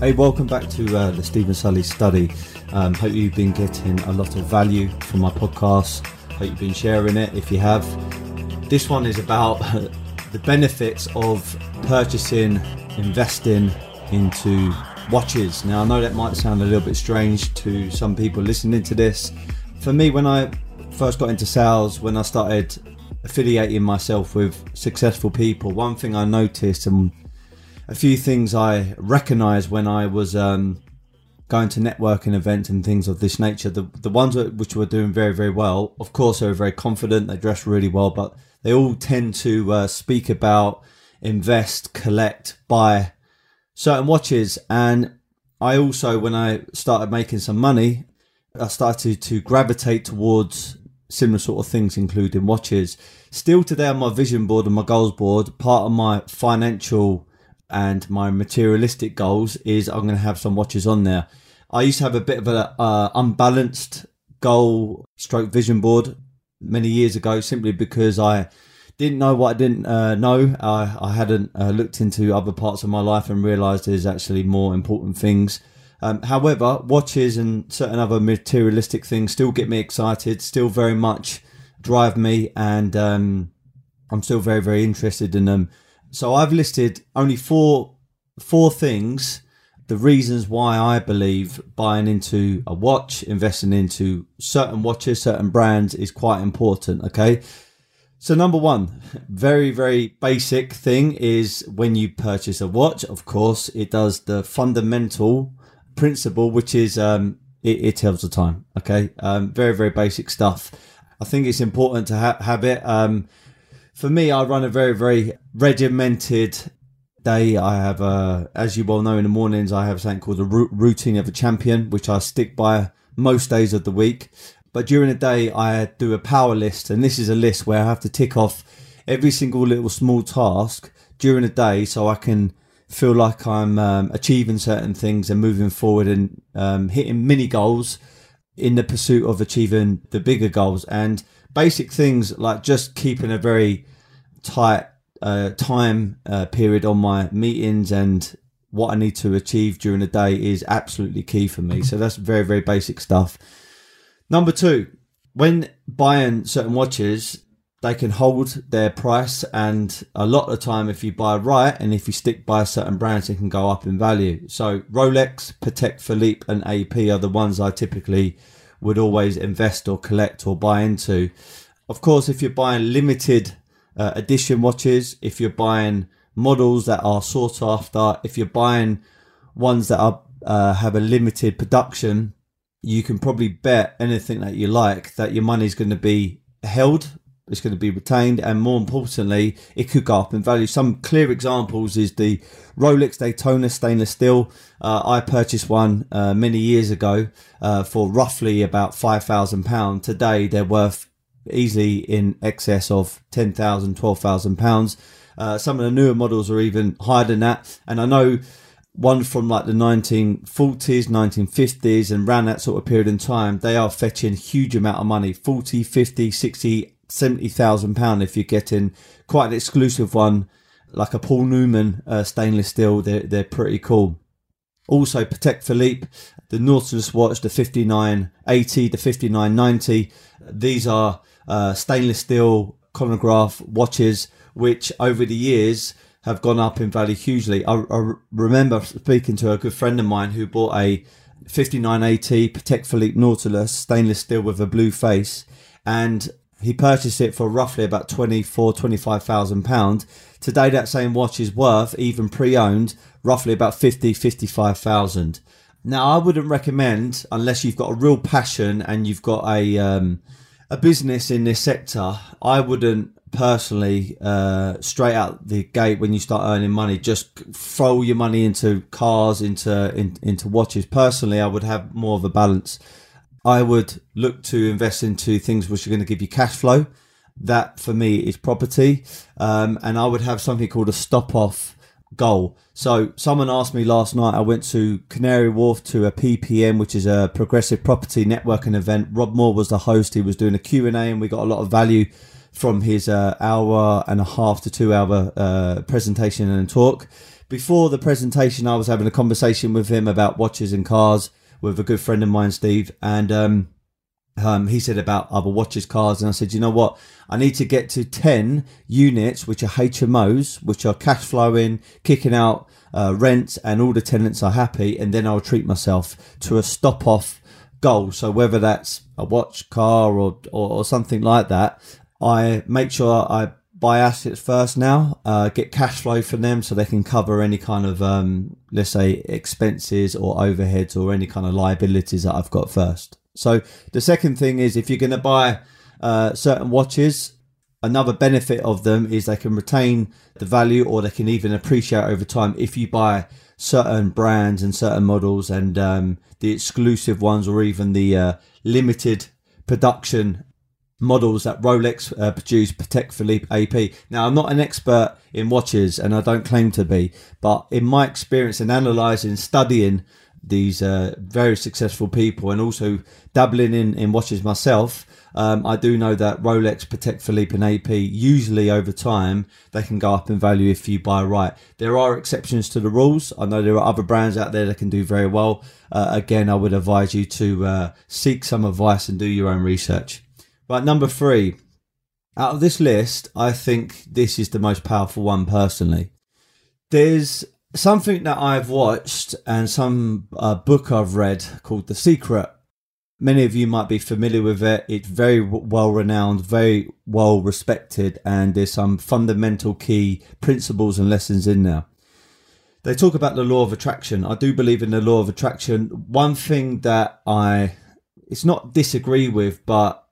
Hey, welcome back to uh, the Steven Sulley study. Um, hope you've been getting a lot of value from my podcast. Hope you've been sharing it if you have. This one is about the benefits of purchasing, investing into watches. Now, I know that might sound a little bit strange to some people listening to this. For me, when I first got into sales, when I started affiliating myself with successful people, one thing I noticed and a few things I recognised when I was um, going to networking events and things of this nature. The the ones which were doing very very well, of course, they were very confident. They dressed really well, but they all tend to uh, speak about invest, collect, buy certain watches. And I also, when I started making some money, I started to gravitate towards similar sort of things, including watches. Still today on my vision board and my goals board, part of my financial and my materialistic goals is I'm going to have some watches on there. I used to have a bit of a uh, unbalanced goal stroke vision board many years ago simply because I didn't know what I didn't uh, know. I, I hadn't uh, looked into other parts of my life and realized there's actually more important things. Um, however, watches and certain other materialistic things still get me excited, still very much drive me, and um, I'm still very, very interested in them. So I've listed only four four things, the reasons why I believe buying into a watch, investing into certain watches, certain brands is quite important. Okay. So number one, very, very basic thing is when you purchase a watch, of course, it does the fundamental principle, which is um, it, it tells the time. Okay. Um, very, very basic stuff. I think it's important to ha- have it. Um, for me, I run a very, very regimented day. I have, a, as you well know, in the mornings, I have something called the routine of a champion, which I stick by most days of the week. But during the day, I do a power list, and this is a list where I have to tick off every single little small task during the day so I can feel like I'm um, achieving certain things and moving forward and um, hitting mini goals in the pursuit of achieving the bigger goals. And basic things like just keeping a very tight uh, time uh, period on my meetings and what I need to achieve during the day is absolutely key for me. So that's very, very basic stuff. Number two, when buying certain watches, they can hold their price, and a lot of the time, if you buy right and if you stick by certain brands, it can go up in value. So Rolex, Patek Philippe, and AP are the ones I typically would always invest or collect or buy into. Of course, if you're buying limited uh, edition watches, if you're buying models that are sought after, if you're buying ones that are uh, have a limited production, you can probably bet anything that you like that your money is going to be held it's going to be retained, and more importantly, it could go up in value. Some clear examples is the Rolex Daytona stainless steel. Uh, I purchased one uh, many years ago uh, for roughly about five thousand pound. Today, they're worth easily in excess of ten thousand, twelve thousand pounds. Uh, some of the newer models are even higher than that, and I know one from like the 1940s, 1950s, and around that sort of period in time, they are fetching huge amount of money 40, 50, 60, seventy thousand pound if you're getting quite an exclusive one, like a Paul Newman uh, stainless steel. They're they're pretty cool. Also, Patek Philippe, the Nautilus watch, the 5980, the 5990. These are uh, stainless steel chronograph watches, which over the years have gone up in value hugely. I, I remember speaking to a good friend of mine who bought a 5980 Patek Philippe Nautilus stainless steel with a blue face, and he purchased it for roughly about 24, 25,000 pounds. Today, that same watch is worth, even pre-owned, roughly about 50, 55,000. Now, I wouldn't recommend, unless you've got a real passion and you've got a, um, a business in this sector, I wouldn't personally, uh, straight out the gate when you start earning money, just throw your money into cars, into, in, into watches. Personally, I would have more of a balance I would look to invest into things which are going to give you cash flow. That for me is property. Um, and I would have something called a stop off goal. So someone asked me last night, I went to Canary Wharf to a PPN, which is a progressive property networking event. Rob Moore was the host. He was doing a Q&A and we got a lot of value from his uh, hour and a half to two hour uh, presentation and talk. before the presentation, I was having a conversation with him about watches and cars with a good friend of mine, Steve, and um, um, he said about other watches, cars, and I said, you know what? I need to get to 10 units, which are HMOs, which are cash flowing, kicking out uh, rents, and all the tenants are happy, and then I'll treat myself to a stop off goal. So whether that's a watch, car, or, or, or something like that, I make sure I buy assets first now, uh, get cash flow from them so they can cover any kind of, um, let's say, expenses or overheads or any kind of liabilities that I've got first. So the second thing is if you're going to buy uh, certain watches, another benefit of them is they can retain the value or they can even appreciate over time if you buy certain brands and certain models and um, the exclusive ones or even the uh, limited production models that Rolex uh, produce, Patek Philippe AP. Now, I'm not an expert in watches and I don't claim to be, but in my experience in analyzing, studying these uh, very successful people and also dabbling in, in watches myself, um, I do know that Rolex, Patek Philippe, and AP usually over time they can go up in value if you buy right. There are exceptions to the rules. I know there are other brands out there that can do very well. Uh, again, I would advise you to uh, seek some advice and do your own research. Right, number three. Out of this list, I think this is the most powerful one personally. There's something that I've watched and some uh, book I've read called The Secret. Many of you might be familiar with it. It's very well renowned, very well respected, and there's some fundamental key principles and lessons in there. They talk about the law of attraction. I do believe in the law of attraction. One thing that I, it's not disagree with, but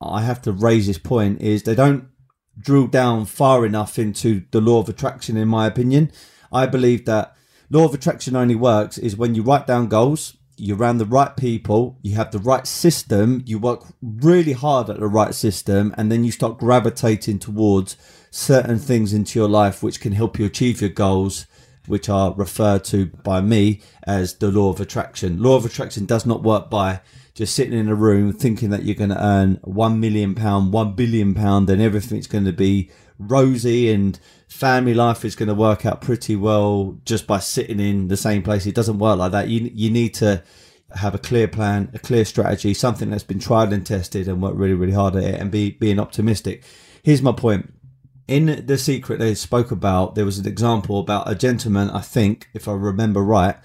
I have to raise this point is they don't drill down far enough into the law of attraction, in my opinion. I believe that law of attraction only works is when you write down goals, you're around the right people, you have the right system, you work really hard at the right system, and then you start gravitating towards certain things into your life which can help you achieve your goals, which are referred to by me as the law of attraction. Law of attraction does not work by just sitting in a room thinking that you're going to earn one million pound, one billion pound, and everything's going to be rosy and family life is going to work out pretty well just by sitting in the same place. It doesn't work like that. You you need to have a clear plan, a clear strategy, something that's been tried and tested, and work really really hard at it, and be being optimistic. Here's my point. In the secret they spoke about, there was an example about a gentleman, I think, if I remember right,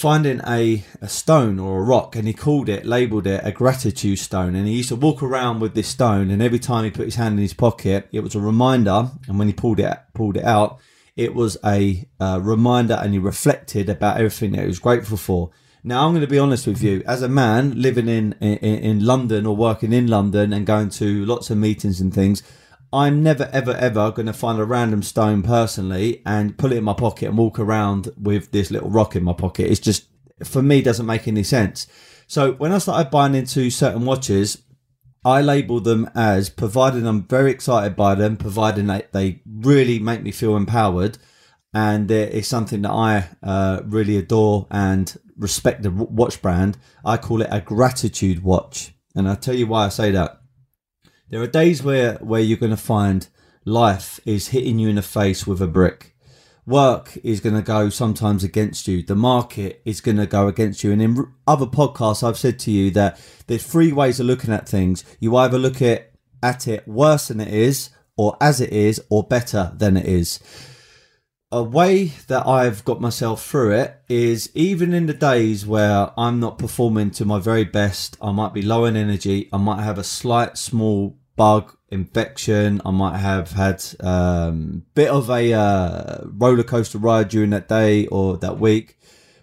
finding a, a stone or a rock and he called it, labeled it a gratitude stone. And he used to walk around with this stone and every time he put his hand in his pocket, it was a reminder. And when he pulled it, pulled it out, it was a uh, reminder and he reflected about everything that he was grateful for. Now, I'm going to be honest with you. As a man living in, in, in London or working in London and going to lots of meetings and things, I'm never, ever, ever going to find a random stone personally and put it in my pocket and walk around with this little rock in my pocket. It's just, for me, doesn't make any sense. So when I started buying into certain watches, I label them as providing I'm very excited by them, providing that they really make me feel empowered. And it's something that I uh, really adore and respect the watch brand. I call it a gratitude watch. And I'll tell you why I say that there are days where, where you're going to find life is hitting you in the face with a brick. Work is going to go sometimes against you. The market is going to go against you. And in other podcasts, I've said to you that there's three ways of looking at things. You either look at, at it worse than it is, or as it is, or better than it is a way that I've got myself through it is even in the days where I'm not performing to my very best, I might be low in energy, I might have a slight small bug infection. I might have had a um, bit of a uh, roller coaster ride during that day or that week.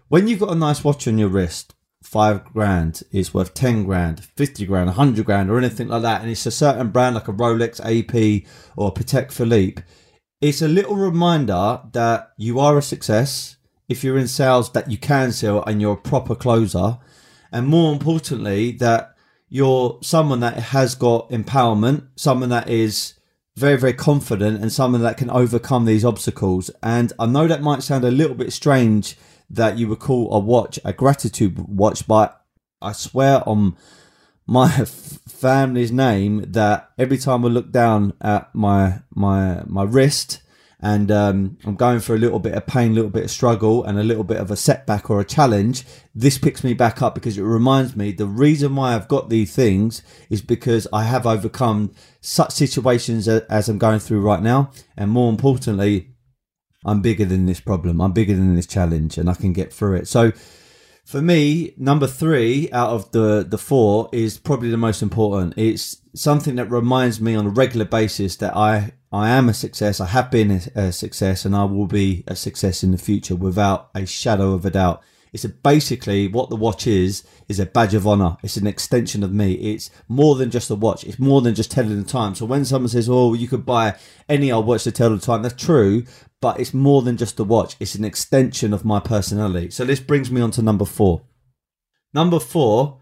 When you've got a nice watch on your wrist, five grand is worth 10 grand, 50 grand, 100 grand, or anything like that, and it's a certain brand like a Rolex AP or Patek Philippe, it's a little reminder that you are a success. If you're in sales, that you can sell and you're a proper closer. And more importantly, that you're someone that has got empowerment, someone that is very, very confident, and someone that can overcome these obstacles. And I know that might sound a little bit strange that you would call a watch a gratitude watch, but I swear on my family's name that every time I look down at my my my wrist and um, I'm going for a little bit of pain, a little bit of struggle, and a little bit of a setback or a challenge, this picks me back up because it reminds me the reason why I've got these things is because I have overcome such situations as I'm going through right now, and more importantly, I'm bigger than this problem. I'm bigger than this challenge, and I can get through it. So for me, number three out of the, the four is probably the most important. It's something that reminds me on a regular basis that I, I am a success. I have been a, a success and I will be a success in the future without a shadow of a doubt. It's a, basically what the watch is, is a badge of honor. It's an extension of me. It's more than just a watch. It's more than just telling the time. So when someone says, oh, you could buy any old watch to tell the time, that's true, but it's more than just a watch. It's an extension of my personality. So this brings me on to number four. Number four,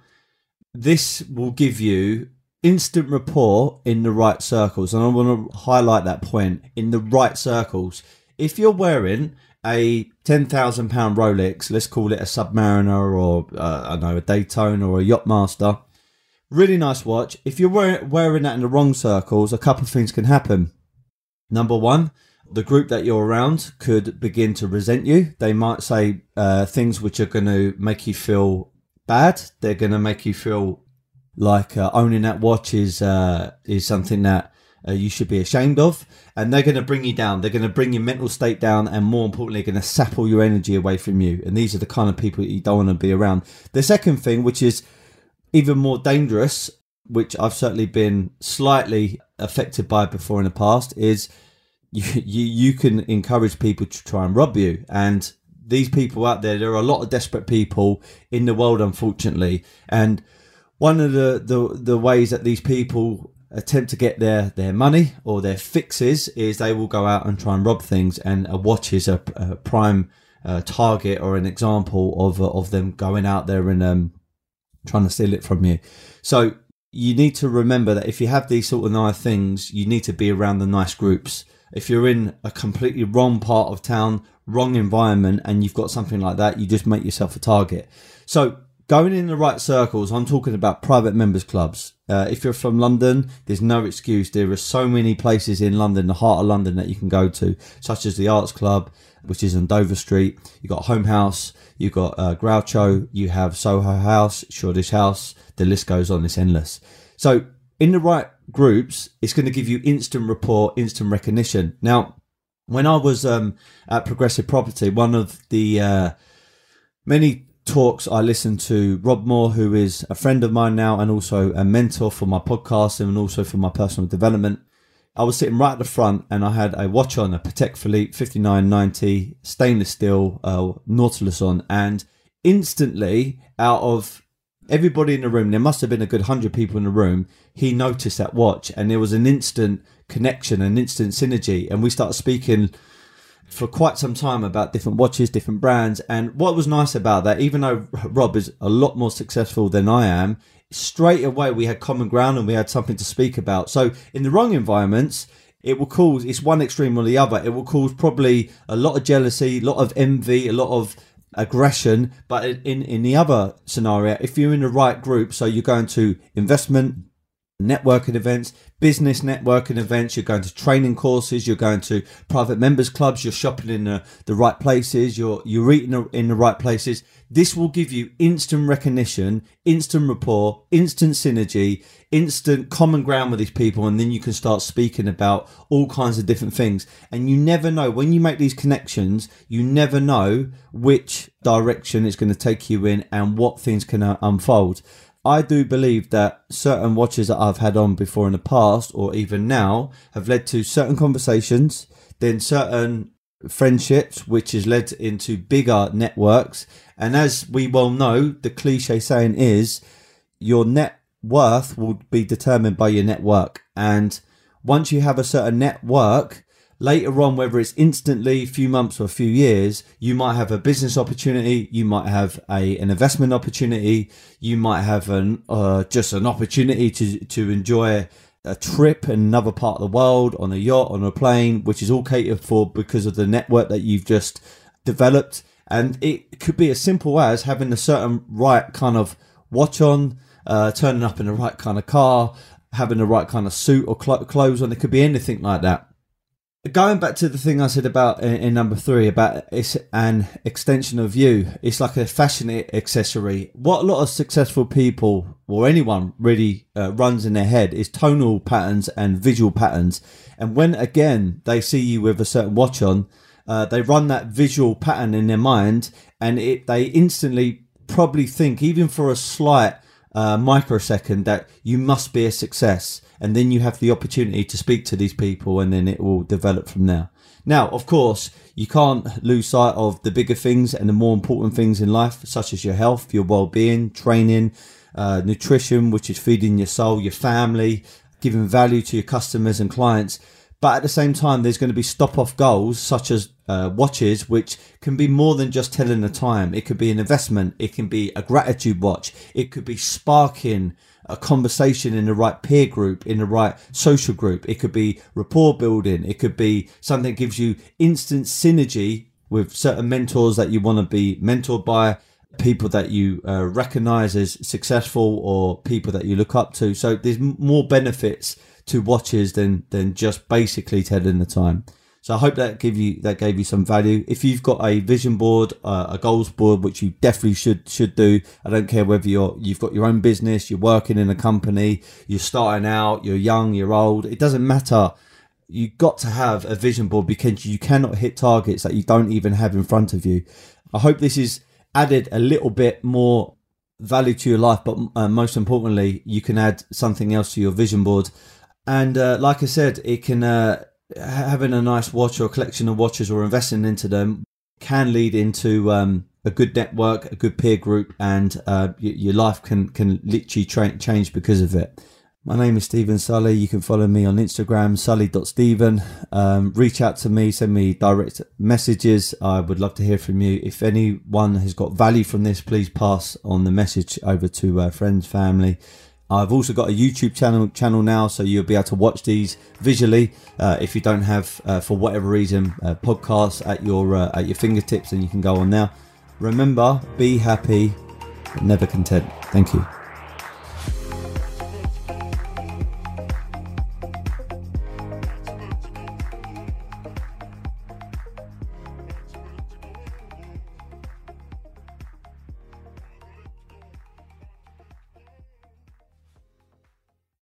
this will give you instant rapport in the right circles. And I want to highlight that point in the right circles. If you're wearing a ten thousand pound Rolex, let's call it a Submariner or uh, I don't know a Daytona or a Yachtmaster, really nice watch. If you're wearing, wearing that in the wrong circles, a couple of things can happen. Number one, the group that you're around could begin to resent you. They might say uh, things which are going to make you feel bad. They're going to make you feel like uh, owning that watch is uh, is something that uh, you should be ashamed of, and they're going to bring you down. They're going to bring your mental state down, and more importantly, going to sap all your energy away from you. And these are the kind of people you don't want to be around. The second thing, which is even more dangerous, which I've certainly been slightly affected by before in the past, is you, you, you can encourage people to try and rob you. And these people out there, there are a lot of desperate people in the world, unfortunately. And one of the, the, the ways that these people attempt to get their, their money or their fixes is they will go out and try and rob things. And a watch is a, a prime uh, target or an example of, uh, of them going out there and um, trying to steal it from you. So you need to remember that if you have these sort of nice things, you need to be around the nice groups if you're in a completely wrong part of town, wrong environment, and you've got something like that, you just make yourself a target. So going in the right circles, I'm talking about private members clubs. Uh, if you're from London, there's no excuse. There are so many places in London, the heart of London, that you can go to, such as the Arts Club, which is on Dover Street. You've got Home House, you've got uh, Groucho, you have Soho House, Shoreditch House. The list goes on. It's endless. So in the right groups, it's going to give you instant rapport, instant recognition. Now, when I was um, at Progressive Property, one of the uh, many talks I listened to, Rob Moore, who is a friend of mine now and also a mentor for my podcast and also for my personal development. I was sitting right at the front and I had a watch on, a Patek Philippe 5990 stainless steel uh, Nautilus on, and instantly out of everybody in the room, there must have been a good hundred people in the room. He noticed that watch, and there was an instant connection, an instant synergy, and we started speaking for quite some time about different watches, different brands. And what was nice about that, even though Rob is a lot more successful than I am, straight away we had common ground and we had something to speak about. So in the wrong environments, it will cause it's one extreme or the other. It will cause probably a lot of jealousy, a lot of envy, a lot of aggression. But in in the other scenario, if you're in the right group, so you're going to investment networking events, business networking events, you're going to training courses, you're going to private members clubs, you're shopping in the, the right places, you're you're eating in the right places. This will give you instant recognition, instant rapport, instant synergy, instant common ground with these people, and then you can start speaking about all kinds of different things. And you never know when you make these connections, you never know which direction it's going to take you in and what things can uh, unfold. I do believe that certain watches that I've had on before in the past or even now have led to certain conversations, then certain friendships, which has led into bigger networks. And as we well know, the cliche saying is your net worth will be determined by your network. And once you have a certain network, later on, whether it's instantly, a few months or a few years, you might have a business opportunity, you might have a an investment opportunity, you might have an uh, just an opportunity to to enjoy a trip in another part of the world on a yacht, on a plane, which is all catered for because of the network that you've just developed. And it could be as simple as having a certain right kind of watch on, uh, turning up in the right kind of car, having the right kind of suit or cl- clothes on. It could be anything like that going back to the thing I said about in, in, number three about it's an extension of you. It's like a fashion accessory. What a lot of successful people or anyone really uh, runs in their head is tonal patterns and visual patterns. And when again they see you with a certain watch on, uh, they run that visual pattern in their mind, and it they instantly probably think even for a slight uh, microsecond that you must be a success and then you have the opportunity to speak to these people and then it will develop from there. Now of course you can't lose sight of the bigger things and the more important things in life such as your health your well-being training uh, nutrition which is feeding your soul your family giving value to your customers and clients but at the same time, there's going to be stop off goals such as uh, watches, which can be more than just telling the time. It could be an investment. It can be a gratitude watch. It could be sparking a conversation in the right peer group, in the right social group. It could be rapport building. It could be something that gives you instant synergy with certain mentors that you want to be mentored by, people that you uh, recognize as successful or people that you look up to. So there's more benefits to watches than than just basically telling the time. So I hope that give you that gave you some value. If you've got a vision board, uh, a goals board, which you definitely should should do. I don't care whether you're you've got your own business, you're working in a company, you're starting out, you're young, you're old. It doesn't matter. You got to have a vision board because you cannot hit targets that you don't even have in front of you. I hope this is added a little bit more value to your life, but uh, most importantly, you can add something else to your vision board and uh, like I said, it can uh, having a nice watch or collection of watches or investing into them can lead into um, a good network, a good peer group, and uh, your life can can literally tra- change because of it. My name is Steven Sulley. You can follow me on Instagram, sully.stephen. Um, reach out to me, send me direct messages. I would love to hear from you. If anyone has got value from this, please pass on the message over to uh, friends, family. I've also got a YouTube channel channel now, so you'll be able to watch these visually. Uh, if you don't have, uh, for whatever reason, uh, podcasts at your uh, at your fingertips, then you can go on now. Remember, be happy, never content. Thank you.